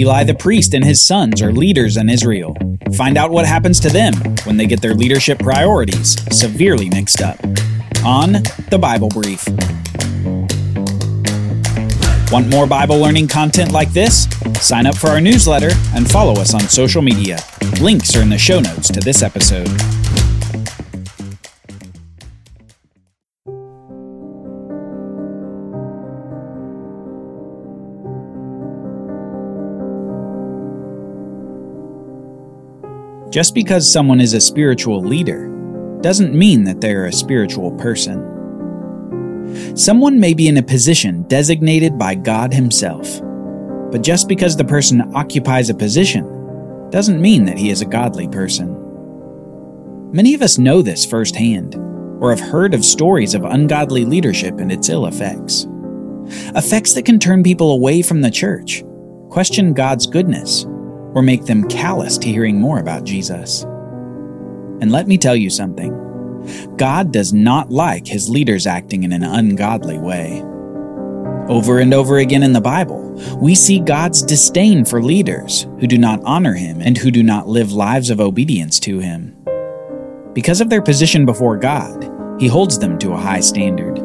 Eli the priest and his sons are leaders in Israel. Find out what happens to them when they get their leadership priorities severely mixed up. On the Bible Brief. Want more Bible learning content like this? Sign up for our newsletter and follow us on social media. Links are in the show notes to this episode. Just because someone is a spiritual leader doesn't mean that they're a spiritual person. Someone may be in a position designated by God Himself, but just because the person occupies a position doesn't mean that he is a godly person. Many of us know this firsthand, or have heard of stories of ungodly leadership and its ill effects. Effects that can turn people away from the church, question God's goodness, or make them callous to hearing more about Jesus. And let me tell you something God does not like his leaders acting in an ungodly way. Over and over again in the Bible, we see God's disdain for leaders who do not honor him and who do not live lives of obedience to him. Because of their position before God, he holds them to a high standard.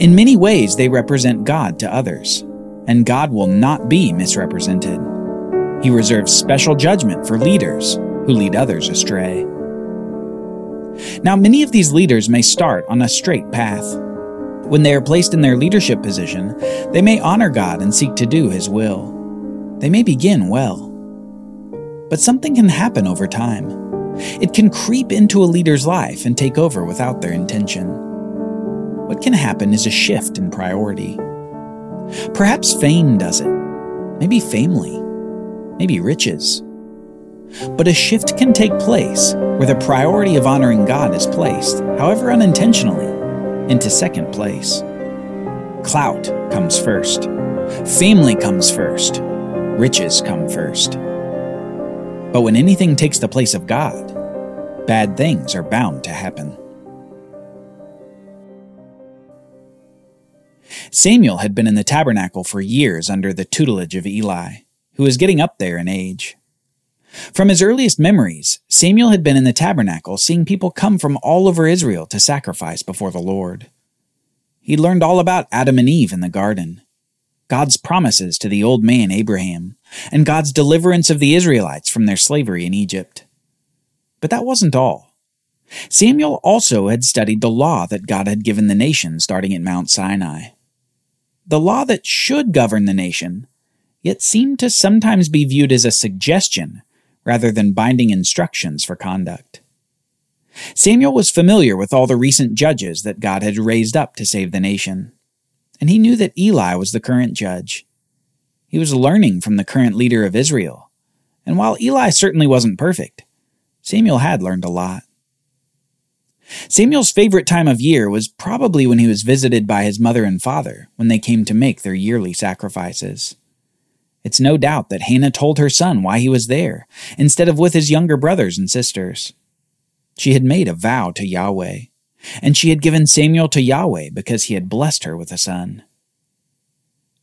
In many ways, they represent God to others, and God will not be misrepresented. He reserves special judgment for leaders who lead others astray. Now, many of these leaders may start on a straight path. When they are placed in their leadership position, they may honor God and seek to do His will. They may begin well. But something can happen over time. It can creep into a leader's life and take over without their intention. What can happen is a shift in priority. Perhaps fame does it, maybe family maybe riches. But a shift can take place where the priority of honoring God is placed, however unintentionally, into second place. Clout comes first, family comes first, riches come first. But when anything takes the place of God, bad things are bound to happen. Samuel had been in the tabernacle for years under the tutelage of Eli who was getting up there in age. From his earliest memories, Samuel had been in the tabernacle seeing people come from all over Israel to sacrifice before the Lord. He learned all about Adam and Eve in the garden, God's promises to the old man Abraham, and God's deliverance of the Israelites from their slavery in Egypt. But that wasn't all. Samuel also had studied the law that God had given the nation starting at Mount Sinai. The law that should govern the nation yet seemed to sometimes be viewed as a suggestion rather than binding instructions for conduct. Samuel was familiar with all the recent judges that God had raised up to save the nation, and he knew that Eli was the current judge. He was learning from the current leader of Israel, and while Eli certainly wasn't perfect, Samuel had learned a lot. Samuel's favorite time of year was probably when he was visited by his mother and father when they came to make their yearly sacrifices. It's no doubt that Hannah told her son why he was there, instead of with his younger brothers and sisters. She had made a vow to Yahweh, and she had given Samuel to Yahweh because he had blessed her with a son.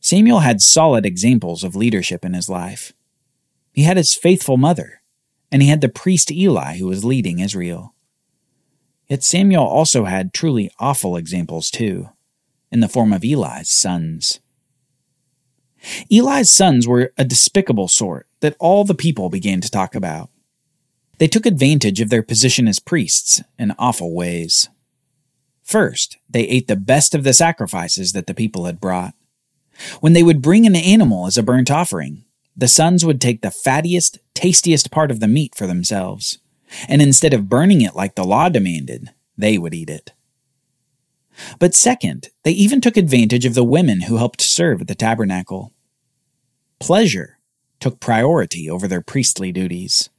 Samuel had solid examples of leadership in his life. He had his faithful mother, and he had the priest Eli who was leading Israel. Yet Samuel also had truly awful examples too, in the form of Eli's sons. Eli's sons were a despicable sort that all the people began to talk about. They took advantage of their position as priests in awful ways. First, they ate the best of the sacrifices that the people had brought. When they would bring an animal as a burnt offering, the sons would take the fattiest, tastiest part of the meat for themselves, and instead of burning it like the law demanded, they would eat it. But second, they even took advantage of the women who helped serve at the tabernacle. Pleasure took priority over their priestly duties,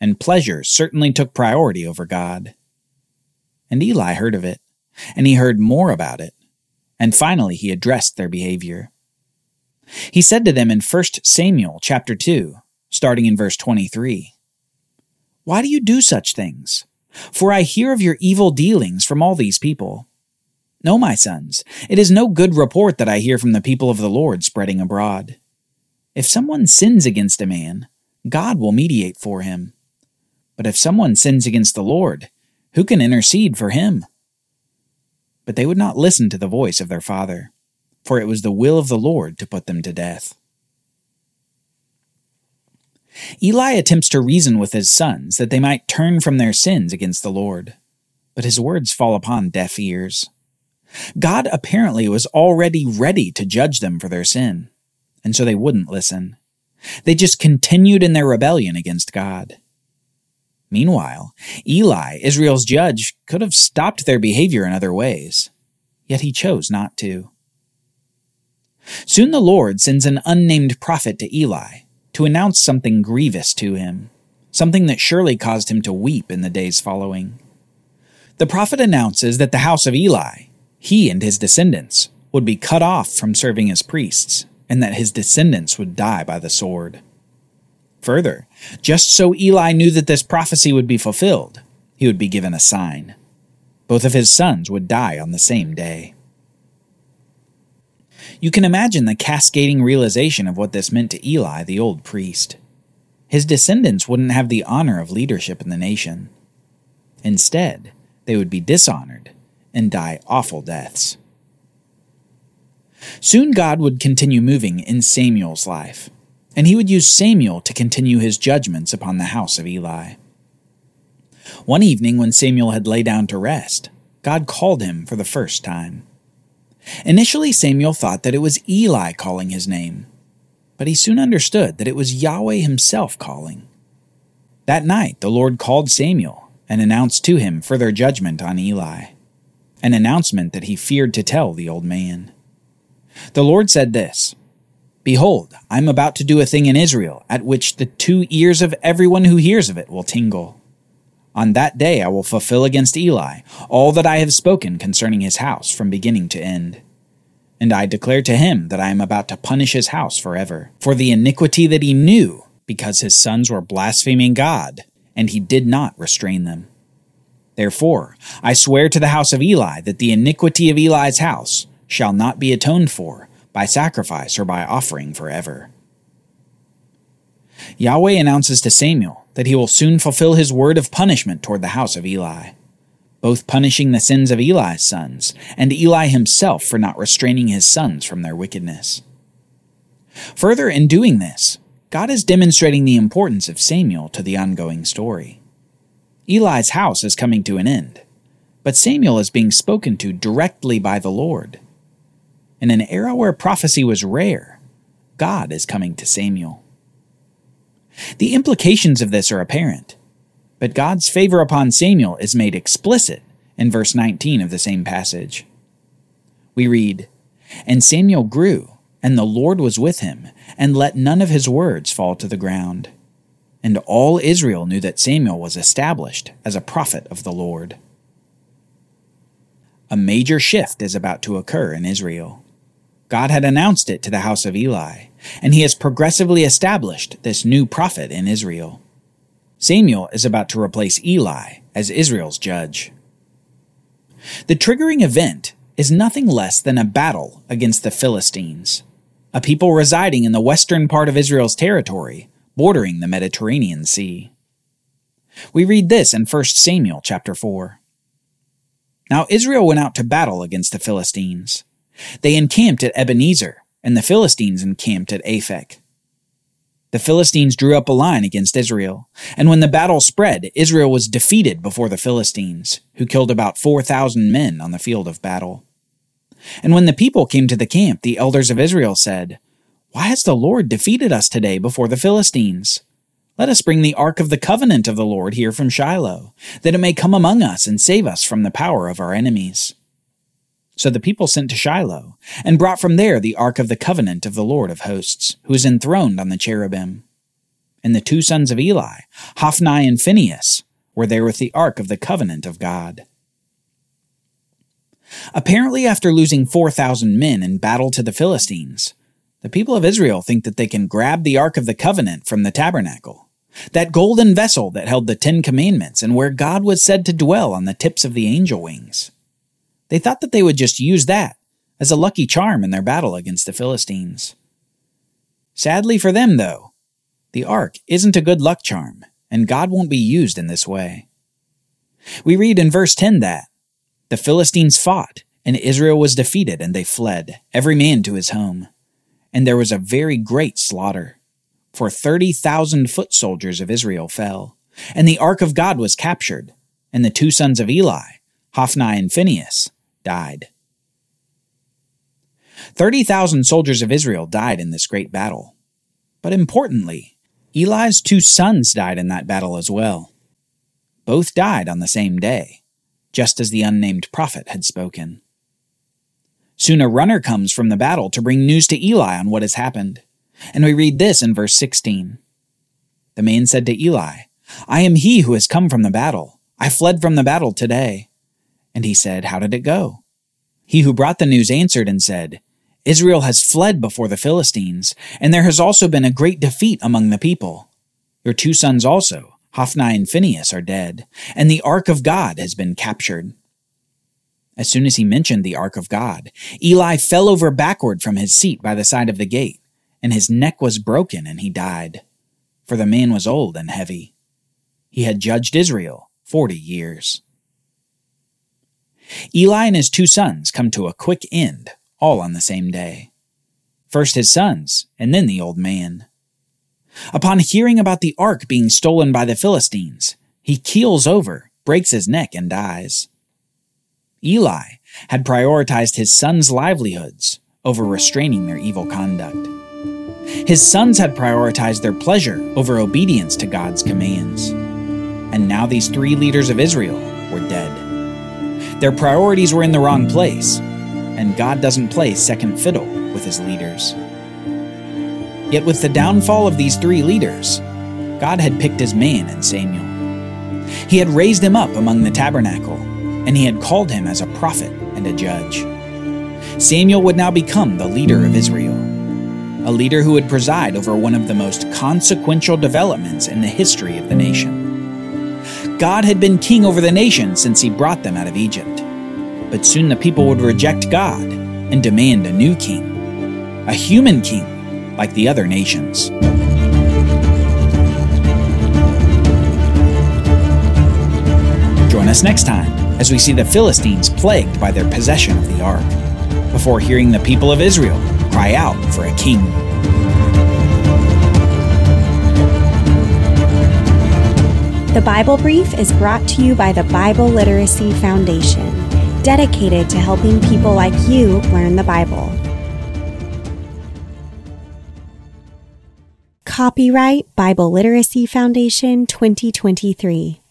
and pleasure certainly took priority over God. And Eli heard of it, and he heard more about it, and finally he addressed their behavior. He said to them in 1 Samuel chapter 2, starting in verse 23, Why do you do such things? For I hear of your evil dealings from all these people. No, my sons, it is no good report that I hear from the people of the Lord spreading abroad. If someone sins against a man, God will mediate for him. But if someone sins against the Lord, who can intercede for him? But they would not listen to the voice of their father, for it was the will of the Lord to put them to death. Eli attempts to reason with his sons that they might turn from their sins against the Lord, but his words fall upon deaf ears. God apparently was already ready to judge them for their sin, and so they wouldn't listen. They just continued in their rebellion against God. Meanwhile, Eli, Israel's judge, could have stopped their behavior in other ways, yet he chose not to. Soon the Lord sends an unnamed prophet to Eli to announce something grievous to him, something that surely caused him to weep in the days following. The prophet announces that the house of Eli, he and his descendants, would be cut off from serving as priests, and that his descendants would die by the sword. Further, just so Eli knew that this prophecy would be fulfilled, he would be given a sign. Both of his sons would die on the same day. You can imagine the cascading realization of what this meant to Eli, the old priest. His descendants wouldn't have the honor of leadership in the nation. Instead, they would be dishonored and die awful deaths. Soon God would continue moving in Samuel's life, and he would use Samuel to continue his judgments upon the house of Eli. One evening, when Samuel had lay down to rest, God called him for the first time. Initially, Samuel thought that it was Eli calling his name, but he soon understood that it was Yahweh himself calling. That night, the Lord called Samuel and announced to him further judgment on Eli, an announcement that he feared to tell the old man. The Lord said this Behold, I am about to do a thing in Israel at which the two ears of everyone who hears of it will tingle. On that day I will fulfill against Eli all that I have spoken concerning his house from beginning to end. And I declare to him that I am about to punish his house forever, for the iniquity that he knew, because his sons were blaspheming God, and he did not restrain them. Therefore, I swear to the house of Eli that the iniquity of Eli's house shall not be atoned for by sacrifice or by offering forever. Yahweh announces to Samuel that he will soon fulfill his word of punishment toward the house of Eli, both punishing the sins of Eli's sons and Eli himself for not restraining his sons from their wickedness. Further, in doing this, God is demonstrating the importance of Samuel to the ongoing story. Eli's house is coming to an end, but Samuel is being spoken to directly by the Lord. In an era where prophecy was rare, God is coming to Samuel. The implications of this are apparent, but God's favor upon Samuel is made explicit in verse 19 of the same passage. We read, And Samuel grew, and the Lord was with him, and let none of his words fall to the ground. And all Israel knew that Samuel was established as a prophet of the Lord. A major shift is about to occur in Israel. God had announced it to the house of Eli, and he has progressively established this new prophet in Israel. Samuel is about to replace Eli as Israel's judge. The triggering event is nothing less than a battle against the Philistines, a people residing in the western part of Israel's territory, bordering the Mediterranean Sea. We read this in 1 Samuel chapter 4. Now Israel went out to battle against the Philistines. They encamped at Ebenezer, and the Philistines encamped at Aphek. The Philistines drew up a line against Israel, and when the battle spread, Israel was defeated before the Philistines, who killed about 4,000 men on the field of battle. And when the people came to the camp, the elders of Israel said, Why has the Lord defeated us today before the Philistines? Let us bring the ark of the covenant of the Lord here from Shiloh, that it may come among us and save us from the power of our enemies. So the people sent to Shiloh, and brought from there the ark of the covenant of the Lord of hosts, who is enthroned on the cherubim. And the two sons of Eli, Hophni and Phinehas, were there with the ark of the covenant of God. Apparently, after losing 4,000 men in battle to the Philistines, the people of Israel think that they can grab the Ark of the Covenant from the tabernacle, that golden vessel that held the Ten Commandments and where God was said to dwell on the tips of the angel wings. They thought that they would just use that as a lucky charm in their battle against the Philistines. Sadly for them, though, the ark isn't a good luck charm, and God won't be used in this way. We read in verse 10 that the Philistines fought, and Israel was defeated, and they fled, every man to his home. And there was a very great slaughter, for 30,000 foot soldiers of Israel fell. And the ark of God was captured, and the two sons of Eli, Hophni and Phinehas, died. 30,000 soldiers of Israel died in this great battle. But importantly, Eli's two sons died in that battle as well. Both died on the same day, just as the unnamed prophet had spoken. Soon a runner comes from the battle to bring news to Eli on what has happened. And we read this in verse 16. The man said to Eli, I am he who has come from the battle. I fled from the battle today. And he said, How did it go? He who brought the news answered and said, Israel has fled before the Philistines, and there has also been a great defeat among the people. Your two sons also, Hophni and Phinehas, are dead, and the ark of God has been captured. As soon as he mentioned the ark of God, Eli fell over backward from his seat by the side of the gate, and his neck was broken, and he died. For the man was old and heavy. He had judged Israel forty years. Eli and his two sons come to a quick end, all on the same day. First his sons, and then the old man. Upon hearing about the ark being stolen by the Philistines, he keels over, breaks his neck, and dies. Eli had prioritized his sons' livelihoods over restraining their evil conduct. His sons had prioritized their pleasure over obedience to God's commands. And now these three leaders of Israel were dead. Their priorities were in the wrong place, and God doesn't play second fiddle with his leaders. Yet, with the downfall of these three leaders, God had picked his man in Samuel. He had raised him up among the tabernacle and he had called him as a prophet and a judge. Samuel would now become the leader of Israel, a leader who would preside over one of the most consequential developments in the history of the nation. God had been king over the nation since he brought them out of Egypt, but soon the people would reject God and demand a new king, a human king like the other nations. Join us next time as we see the Philistines plagued by their possession of the ark, before hearing the people of Israel cry out for a king. The Bible Brief is brought to you by the Bible Literacy Foundation, dedicated to helping people like you learn the Bible. Copyright Bible Literacy Foundation 2023.